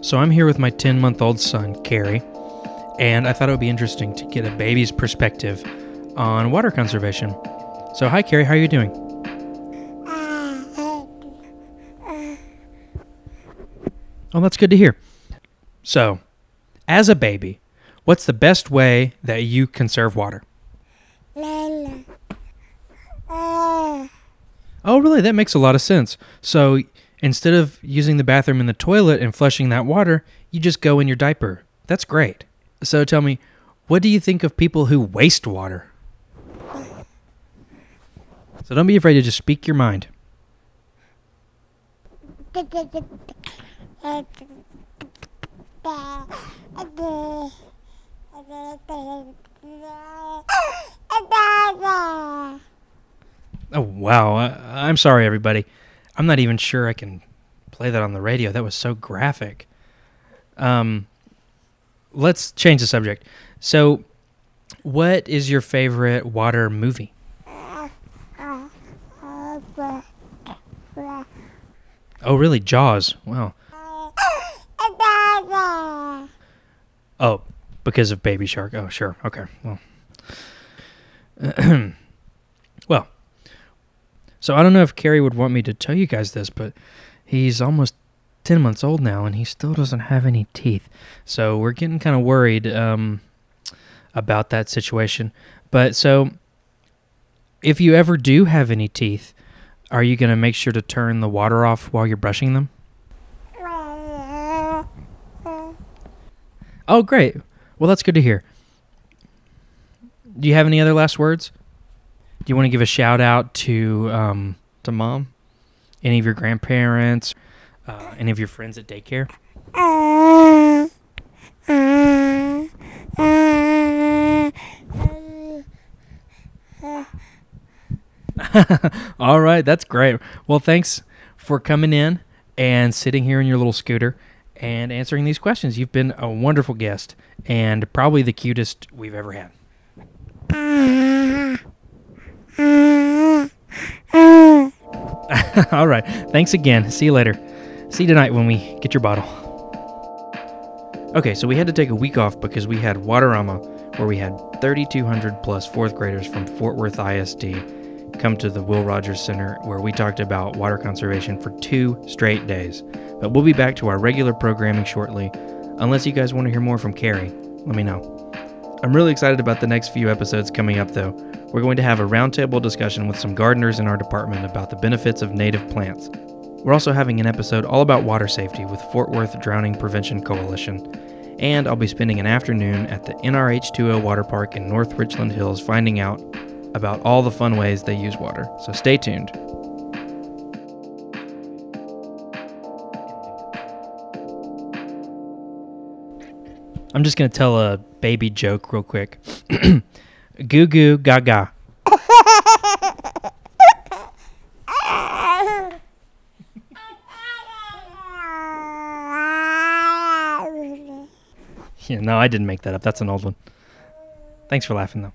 So I'm here with my 10 month old son, Carrie, and I thought it would be interesting to get a baby's perspective on water conservation. So, hi, Carrie, how are you doing? Oh, that's good to hear. So, as a baby, what's the best way that you conserve water? Ah. Oh, really? That makes a lot of sense. So, instead of using the bathroom in the toilet and flushing that water, you just go in your diaper. That's great. So, tell me, what do you think of people who waste water? So, don't be afraid to just speak your mind. Oh, wow. I, I'm sorry, everybody. I'm not even sure I can play that on the radio. That was so graphic. Um, let's change the subject. So, what is your favorite water movie? Oh, really? Jaws. Wow. Oh, because of Baby Shark. Oh, sure. Okay. Well. well. So I don't know if Carrie would want me to tell you guys this, but he's almost 10 months old now and he still doesn't have any teeth. So we're getting kind of worried um, about that situation. But so if you ever do have any teeth, are you going to make sure to turn the water off while you're brushing them? Oh, great. Well, that's good to hear. Do you have any other last words? Do you want to give a shout out to um, To mom? any of your grandparents, uh, any of your friends at daycare? All right, that's great. Well, thanks for coming in and sitting here in your little scooter and answering these questions. You've been a wonderful guest and probably the cutest we've ever had. All right. Thanks again. See you later. See you tonight when we get your bottle. Okay, so we had to take a week off because we had Waterama, where we had 3,200 plus fourth graders from Fort Worth ISD come to the Will Rogers Center, where we talked about water conservation for two straight days. But we'll be back to our regular programming shortly. Unless you guys want to hear more from Carrie, let me know. I'm really excited about the next few episodes coming up, though. We're going to have a roundtable discussion with some gardeners in our department about the benefits of native plants. We're also having an episode all about water safety with Fort Worth Drowning Prevention Coalition. And I'll be spending an afternoon at the NRH2O Water Park in North Richland Hills finding out about all the fun ways they use water. So stay tuned. I'm just going to tell a baby joke real quick. goo goo gaga. Yeah, no, I didn't make that up. That's an old one. Thanks for laughing, though.